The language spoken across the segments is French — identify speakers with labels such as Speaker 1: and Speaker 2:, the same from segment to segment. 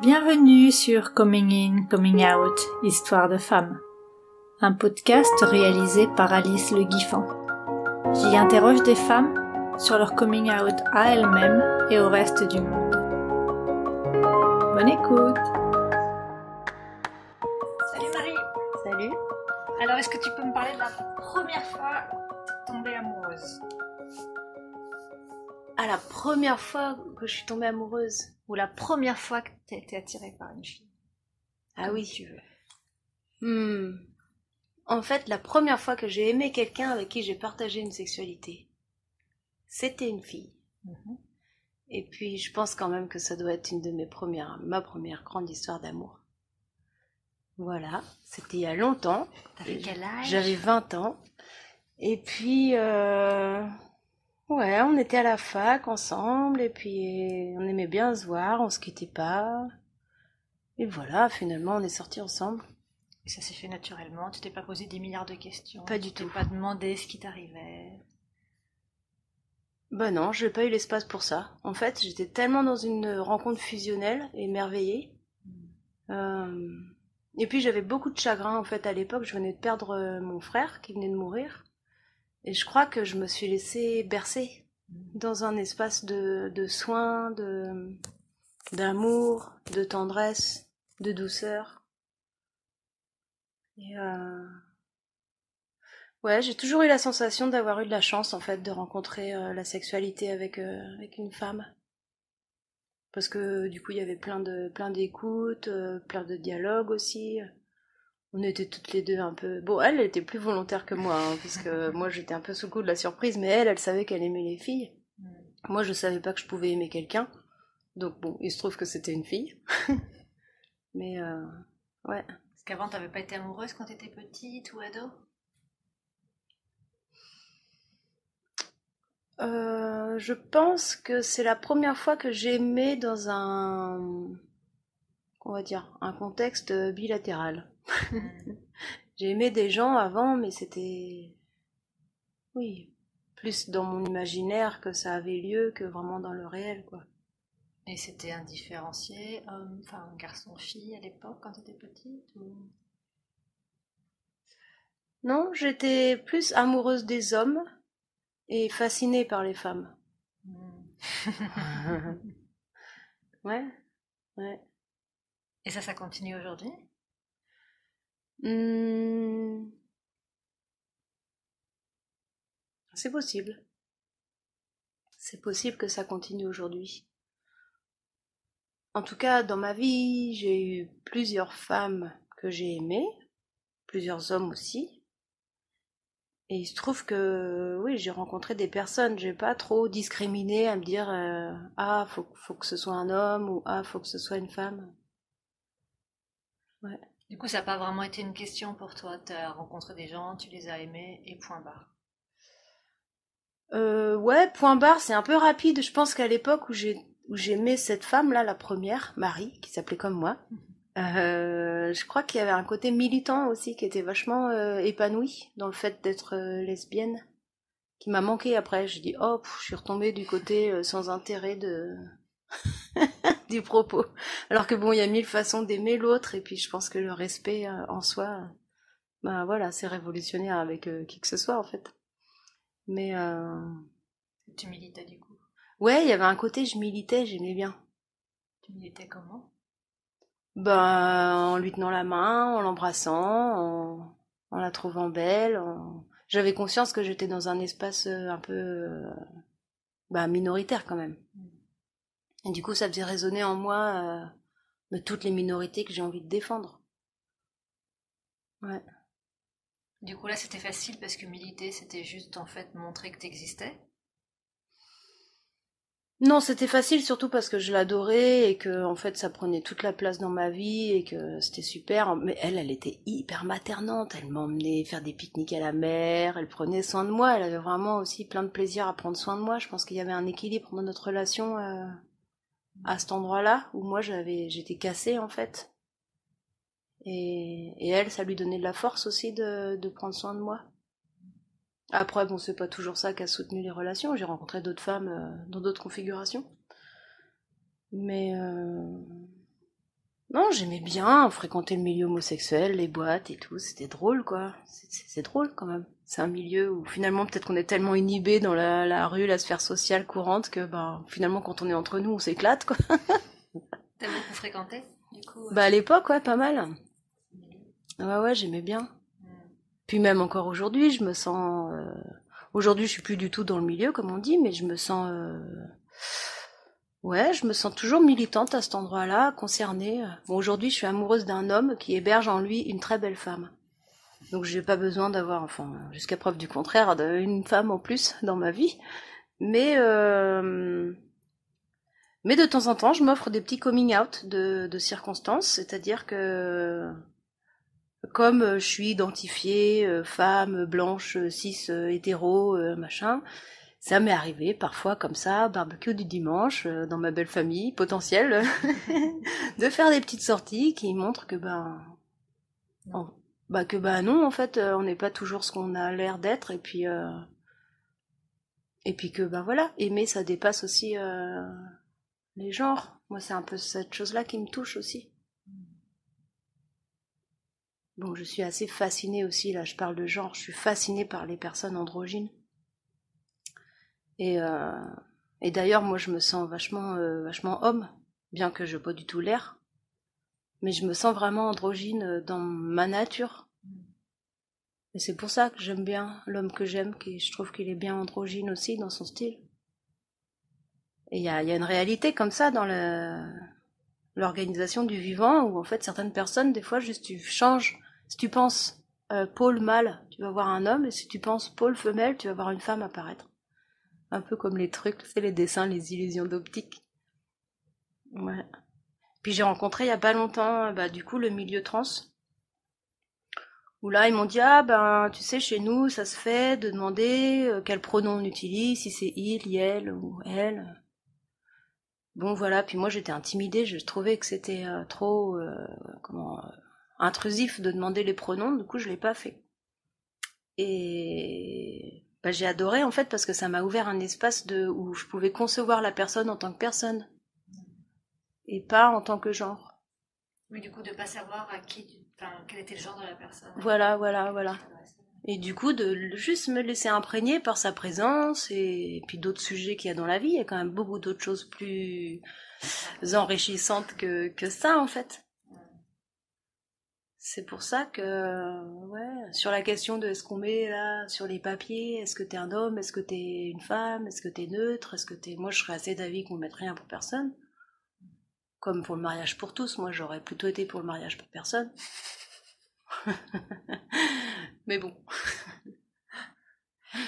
Speaker 1: Bienvenue sur Coming In, Coming Out, Histoire de femmes, un podcast réalisé par Alice Le Guiffant. J'y interroge des femmes sur leur coming out à elles-mêmes et au reste du monde. Bonne écoute Salut Marie
Speaker 2: Salut
Speaker 1: Alors est-ce que tu peux me parler de la première fois tombée amoureuse?
Speaker 2: Ah, la première fois que je suis tombée amoureuse
Speaker 1: Ou la première fois que tu as été attirée par une fille
Speaker 2: Ah
Speaker 1: Comme
Speaker 2: oui.
Speaker 1: tu veux.
Speaker 2: Hmm. En fait, la première fois que j'ai aimé quelqu'un avec qui j'ai partagé une sexualité, c'était une fille.
Speaker 1: Mhm.
Speaker 2: Et puis, je pense quand même que ça doit être une de mes premières, ma première grande histoire d'amour. Voilà, c'était il y a longtemps.
Speaker 1: T'avais quel âge?
Speaker 2: J'avais 20 ans. Et puis, euh, ouais, on était à la fac ensemble, et puis on aimait bien se voir, on se quittait pas. Et voilà, finalement, on est sortis ensemble.
Speaker 1: Et ça s'est fait naturellement, tu t'es pas posé des milliards de questions
Speaker 2: Pas du
Speaker 1: tu t'es
Speaker 2: tout.
Speaker 1: pas demandé ce qui t'arrivait
Speaker 2: Bah non, j'ai pas eu l'espace pour ça. En fait, j'étais tellement dans une rencontre fusionnelle, émerveillée. Euh, Et puis j'avais beaucoup de chagrin en fait à l'époque. Je venais de perdre euh, mon frère qui venait de mourir. Et je crois que je me suis laissée bercer dans un espace de, soins, de d'amour, de tendresse, de douceur. Et euh... ouais, j'ai toujours eu la sensation d'avoir eu de la chance en fait de rencontrer euh, la sexualité avec euh, avec une femme. Parce que du coup, il y avait plein de plein d'écoutes, plein de dialogues aussi. On était toutes les deux un peu. Bon, elle, elle était plus volontaire que moi, hein, parce que moi, j'étais un peu sous le coup de la surprise, mais elle, elle savait qu'elle aimait les filles. Moi, je savais pas que je pouvais aimer quelqu'un. Donc bon, il se trouve que c'était une fille. mais euh, ouais.
Speaker 1: Parce qu'avant, t'avais pas été amoureuse quand t'étais petite ou ado?
Speaker 2: Euh, je pense que c'est la première fois que j'ai aimé dans un, on va dire, un contexte bilatéral. J'ai aimé des gens avant, mais c'était, oui, plus dans mon imaginaire que ça avait lieu que vraiment dans le réel, quoi.
Speaker 1: Et c'était indifférencié, homme, enfin garçon-fille à l'époque quand t'étais petite ou...
Speaker 2: Non, j'étais plus amoureuse des hommes et fascinée par les femmes. Ouais, ouais.
Speaker 1: Et ça, ça continue aujourd'hui?
Speaker 2: Hmm. C'est possible. C'est possible que ça continue aujourd'hui. En tout cas, dans ma vie, j'ai eu plusieurs femmes que j'ai aimées, plusieurs hommes aussi. Et il se trouve que, oui, j'ai rencontré des personnes, j'ai pas trop discriminé à me dire, euh, ah, faut, faut que ce soit un homme ou ah, faut que ce soit une femme.
Speaker 1: Du coup, ça n'a pas vraiment été une question pour toi. T'as rencontré des gens, tu les as aimés et point barre.
Speaker 2: Euh, ouais, point barre, c'est un peu rapide. Je pense qu'à l'époque où j'ai où j'aimais cette femme-là, la première, Marie, qui s'appelait comme moi, euh, je crois qu'il y avait un côté militant aussi qui était vachement euh, épanoui dans le fait d'être euh, lesbienne, qui m'a manqué après. J'ai dit, oh, pff, je suis retombée du côté sans intérêt de du propos. Alors que bon, il y a mille façons d'aimer l'autre, et puis je pense que le respect euh, en soi, ben voilà, c'est révolutionnaire avec euh, qui que ce soit en fait. Mais euh,
Speaker 1: Tu militais du coup?
Speaker 2: ouais, il y avait un côté, je militais, j'aimais bien.
Speaker 1: Tu militais comment?
Speaker 2: Ben, en lui tenant la main, en l'embrassant, en, en la trouvant belle. en- J'avais conscience que j'étais dans un espace un peu bah, minoritaire quand même. Et du coup, ça faisait résonner en moi euh, de toutes les minorités que j'ai envie de défendre. Ouais.
Speaker 1: Du coup, là, c'était facile parce que militer, c'était juste en fait montrer que t'existais?
Speaker 2: Non, c'était facile surtout parce que je l'adorais et que en fait ça prenait toute la place dans ma vie et que c'était super. Mais elle, elle était hyper maternante. Elle m'emmenait faire des pique-niques à la mer. Elle prenait soin de moi. Elle avait vraiment aussi plein de plaisir à prendre soin de moi. Je pense qu'il y avait un équilibre dans notre relation euh, à cet endroit-là où moi j'avais, j'étais cassée en fait. Et, elle, ça lui donnait de la force aussi de, de prendre soin de moi. Après, bon, c'est pas toujours ça qui a soutenu les relations. J'ai rencontré d'autres femmes euh, dans d'autres configurations. Mais euh, Non, j'aimais bien fréquenter le milieu homosexuel, les boîtes et tout. C'était drôle, quoi. C'est drôle quand même. C'est un milieu où finalement peut-être qu'on est tellement inhibé dans la, rue, la sphère sociale courante que ben finalement quand on est entre nous, on s'éclate, quoi.
Speaker 1: T'as beaucoup fréquenté, du coup
Speaker 2: Bah à l'époque, ouais, pas mal. Ouais, ouais, j'aimais bien. Hmm. Puis même encore aujourd'hui, je me sens. Euh, aujourd'hui, je suis plus du tout dans le milieu, comme on dit, mais je me sens. Euh, Ouais, je me sens toujours militante à cet endroit-là, concernée. Bon, aujourd'hui, je suis amoureuse d'un homme qui héberge en lui une très belle femme. Donc, j'ai pas besoin d'avoir, enfin, jusqu'à preuve du contraire, une femme en plus dans ma vie. Mais, euh... mais de temps en temps, je m'offre des petits coming out de, de circonstances, c'est-à-dire que comme je suis identifiée euh, femme blanche, cis, euh, hétéro, euh, machin, ça m'est arrivé parfois comme ça, barbecue du dimanche, euh, dans ma belle famille potentielle, de faire des petites sorties qui montrent que ben, bah que ben non en fait, euh, on n'est pas toujours ce qu'on a l'air d'être et puis euh, et puis que ben voilà, aimer ça dépasse aussi les genres. Moi c'est un peu cette chose-là qui me touche aussi. Bon, je suis assez fascinée aussi, là je parle de genre, je suis fascinée par les personnes androgynes. Et, euh, et d'ailleurs, moi, je me sens vachement, euh, vachement homme, bien que je n'ai pas du tout l'air. Mais je me sens vraiment androgyne euh, dans ma nature. Et c'est pour ça que j'aime bien l'homme que j'aime, qui je trouve qu'il est bien androgyne aussi dans son style. Et il y a, une réalité comme ça dans l'organisation du vivant, où en fait certaines personnes, des fois, juste tu changes. Si tu penses pôle mâle, tu vas voir un homme, et si tu penses pôle femelle, tu vas voir une femme apparaître. Un peu comme les trucs, c'est les dessins, les illusions d'optique. Ouais. Puis j'ai rencontré il y a pas longtemps, bah, du coup, le milieu trans. Où là, ils m'ont dit, ah ben, tu sais, chez nous, ça se fait de demander euh, quel pronom on utilise, si c'est il, elle ou elle. Bon, voilà, puis moi j'étais intimidée, je trouvais que c'était euh, trop, euh, comment, intrusif de demander les pronoms, du coup je l'ai pas fait. Et bah, j'ai adoré en fait parce que ça m'a ouvert un espace de où je pouvais concevoir la personne en tant que personne et pas en tant que genre.
Speaker 1: Oui, du coup de pas savoir à qui, enfin, quel était le genre de la personne.
Speaker 2: Voilà, voilà, voilà. Et du coup de juste me laisser imprégner par sa présence et, puis d'autres sujets qu'il y a dans la vie. Il y a quand même beaucoup d'autres choses plus enrichissantes que, que ça en fait. C'est pour ça que, ouais, sur la question de ce qu'on met là sur les papiers, est-ce que t'es un homme, est-ce que t'es une femme, est-ce que t'es neutre, est-ce que t'es. Moi, je serais assez d'avis qu'on mette rien pour personne. Comme pour le mariage pour tous, moi, j'aurais plutôt été pour le mariage pour personne. Mais bon.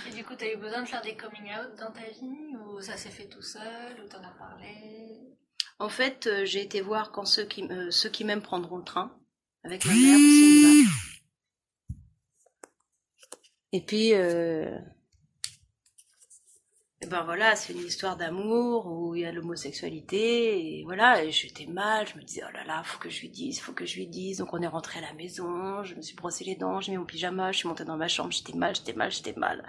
Speaker 1: Et du coup, t'as eu besoin de faire des coming out dans ta vie Ou ça s'est fait tout seul Ou t'en as parlé?
Speaker 2: En fait, euh, j'ai été voir quand ceux qui, euh, ceux qui m'aiment prendront le train avec ma mère au. Et puis, euh, ben voilà, c'est une histoire d'amour où il y a l'homosexualité et voilà, j'étais mal, je me disais oh là là, faut que je lui dise, faut que je lui dise. Donc on est rentré à la maison, je me suis brossé les dents, j'ai mis mon pyjama, je suis montée dans ma chambre, j'étais mal, j'étais mal, j'étais mal.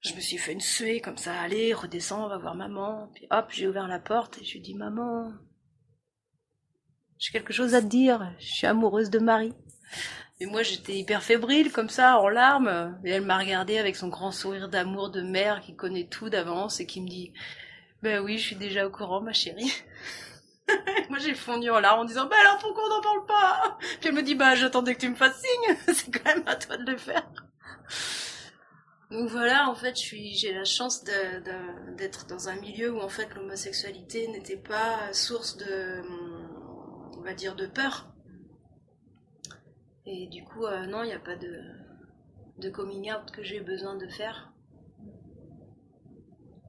Speaker 2: Je me suis fait une suée comme ça, allez, redescends, on va voir maman. Puis hop, j'ai ouvert la porte et je lui dis maman, j'ai quelque chose à te dire, je suis amoureuse de Marie. Et moi j'étais hyper fébrile comme ça, en larmes, et elle m'a regardé avec son grand sourire d'amour de mère qui connaît tout d'avance et qui me dit Ben oui, je suis déjà au courant ma chérie. moi j'ai fondu en larmes en disant Ben alors pourquoi on n'en parle pas? Puis elle me dit Bah j'attendais que tu me fasses signe, c'est quand même à toi de le faire. Donc voilà, en fait, j'ai la chance d'être dans un milieu où en fait l'homosexualité n'était pas source de, va dire, de peur. Et du coup, euh, non, il n'y a pas de, de coming out que j'ai besoin de faire.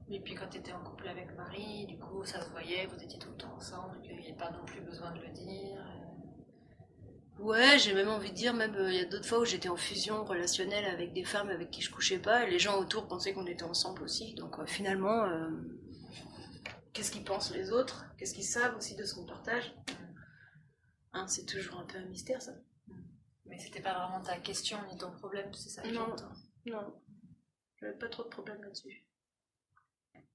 Speaker 1: Et puis quand tu étais en couple avec Marie, du coup, ça se voyait, vous étiez tout le temps ensemble, il n'y avait pas non plus besoin de le dire.
Speaker 2: Ouais, j'ai même envie de dire, même euh, il y a d'autres fois où j'étais en fusion relationnelle avec des femmes avec qui je couchais pas, et les gens autour pensaient qu'on était ensemble aussi. Donc euh, finalement, qu'est-ce qu'ils pensent les autres? Qu'est-ce qu'ils savent aussi de ce qu'on partage? Hein, c'est toujours un peu un mystère, ça.
Speaker 1: Mais c'était pas vraiment ta question ni ton problème, c'est ça
Speaker 2: Non, non. J'avais pas trop de problèmes là-dessus.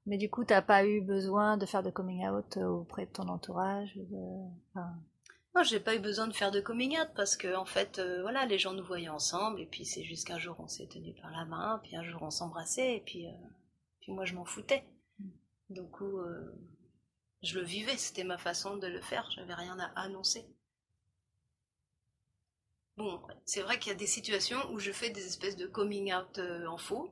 Speaker 1: Mais du coup, t'as pas eu besoin de faire de coming out auprès de ton entourage
Speaker 2: Non, j'ai pas eu besoin de faire de coming out parce que en fait, euh, voilà, les gens nous voyaient ensemble et puis c'est juste qu'un jour on s'est tenu par la main, puis un jour on s'embrassait et puis, euh, puis moi je m'en foutais. Mm. Du coup, euh, je le vivais, c'était ma façon de le faire, j'avais rien à annoncer. Bon, c'est vrai qu'il y a des situations où je fais des espèces de coming out en faux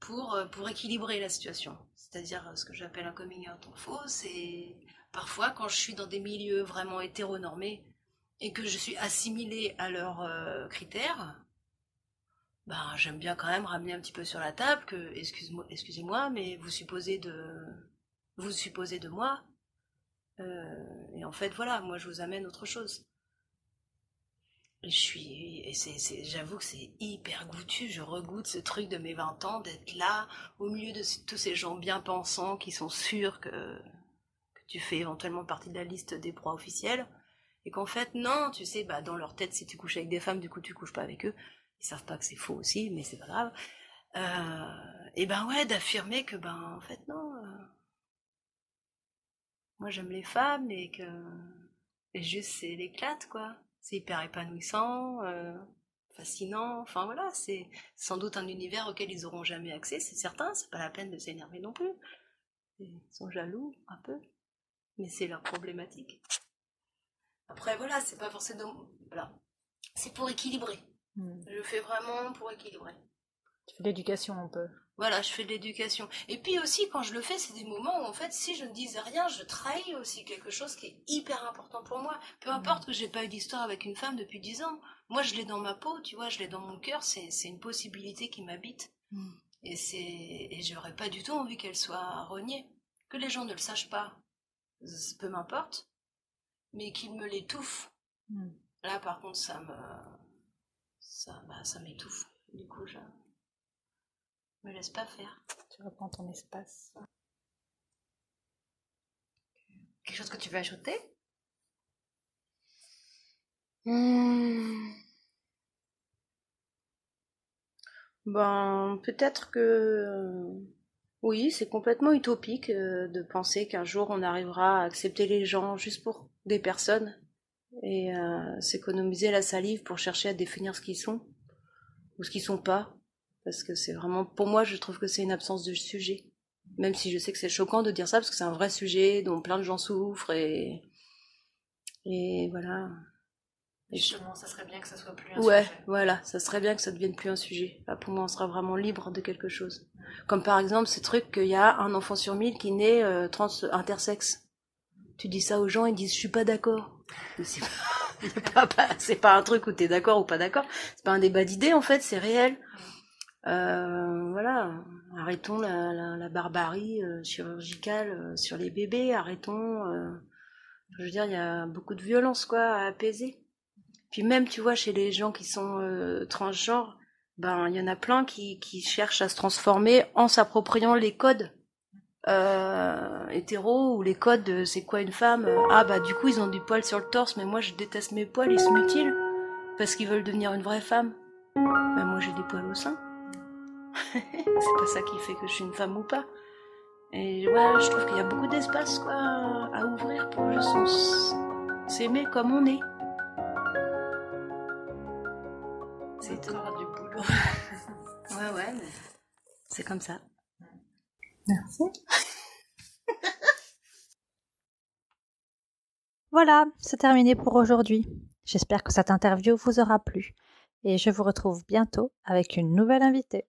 Speaker 2: pour, pour équilibrer la situation. C'est-à-dire ce que j'appelle un coming out en faux, c'est Parfois, quand je suis dans des milieux vraiment hétéronormés et que je suis assimilée à leurs euh, critères, ben, j'aime bien quand même ramener un petit peu sur la table que, excusez-moi, excusez-moi mais vous supposez de, vous supposez de moi. Euh, et en fait, voilà, moi, je vous amène autre chose. Je suis, j'avoue que c'est hyper goûtu. Je regoute ce truc de mes 20 ans d'être là, au milieu de tous ces gens bien pensants qui sont sûrs que, tu fais éventuellement partie de la liste des proies officielles, et qu'en fait, non, tu sais, bah, dans leur tête, si tu couches avec des femmes, du coup, tu couches pas avec eux. Ils savent pas que c'est faux aussi, mais c'est pas grave. Euh, et ben ouais, d'affirmer que, ben, en fait, non. Euh, moi, j'aime les femmes et que. Et juste, c'est l'éclate, quoi. C'est hyper épanouissant, euh, fascinant. Enfin, voilà, c'est sans doute un univers auquel ils auront jamais accès, c'est certain. C'est pas la peine de s'énerver non plus. Ils sont jaloux, un peu mais c'est leur problématique. Après, voilà, c'est pas forcément. Voilà. C'est pour équilibrer. Hmm. Je fais vraiment pour équilibrer.
Speaker 1: Tu fais de l'éducation un peu.
Speaker 2: Voilà, je fais de l'éducation. Et puis aussi, quand je le fais, c'est des moments où, en fait, si je ne disais rien, je trahis aussi quelque chose qui est hyper important pour moi. Peu hmm. importe que j'ai pas eu d'histoire avec une femme depuis dix ans. Moi, je l'ai dans ma peau, tu vois, je l'ai dans mon cœur. C'est une possibilité qui m'habite. Hmm. Et c'est, et j'aurais pas du tout envie qu'elle soit reniée. Que les gens ne le sachent pas, peu m'importe, mais qu'il me l'étouffe. Hmm. Là, par contre, ça me, ça, bah, ça m'étouffe. Du coup, je me laisse pas faire.
Speaker 1: Tu reprends ton espace.
Speaker 2: Quelque chose que tu veux ajouter? Hmm. Ben, peut-être que oui, c'est complètement utopique euh, de penser qu'un jour on arrivera à accepter les gens juste pour des personnes et euh, s'économiser la salive pour chercher à définir ce qu'ils sont ou ce qu'ils sont pas. Parce que c'est vraiment, pour moi, je trouve que c'est une absence de sujet. Même si je sais que c'est choquant de dire ça parce que c'est un vrai sujet dont plein de gens souffrent et, et voilà.
Speaker 1: Justement, ça serait bien que ça soit plus
Speaker 2: un ouais, voilà, ça serait bien que ça devienne plus un sujet. pour moi, on sera vraiment libre de quelque chose. Comme par exemple ce truc qu'il y a un enfant sur mille qui naît euh, trans intersexe. Tu dis ça aux gens, ils disent je suis pas d'accord. C'est pas, pas, un truc où t'es d'accord ou pas d'accord. C'est pas un débat d'idées en fait, c'est réel. Euh, voilà, arrêtons la, la, barbarie euh, chirurgicale euh, sur les bébés, arrêtons. je veux dire, il y a beaucoup de violence quoi à apaiser. Puis même, tu vois, chez les gens qui sont transgenres, ben il y en a plein qui, qui cherchent à se transformer en s'appropriant les codes euh, hétéros ou les codes de c'est quoi une femme ah bah du coup ils ont du poil sur le torse mais moi je déteste mes poils ils se mutilent parce qu'ils veulent devenir une vraie femme ben moi j'ai des poils au sein c'est pas ça qui fait que je suis une femme ou pas et ouais je trouve qu'il y a beaucoup d'espace quoi à ouvrir pour juste s'aimer comme on est
Speaker 1: c'est tout
Speaker 2: ouais, ouais, mais c'est comme ça.
Speaker 1: Merci. voilà, c'est terminé pour aujourd'hui. J'espère que cette interview vous aura plu et je vous retrouve bientôt avec une nouvelle invitée.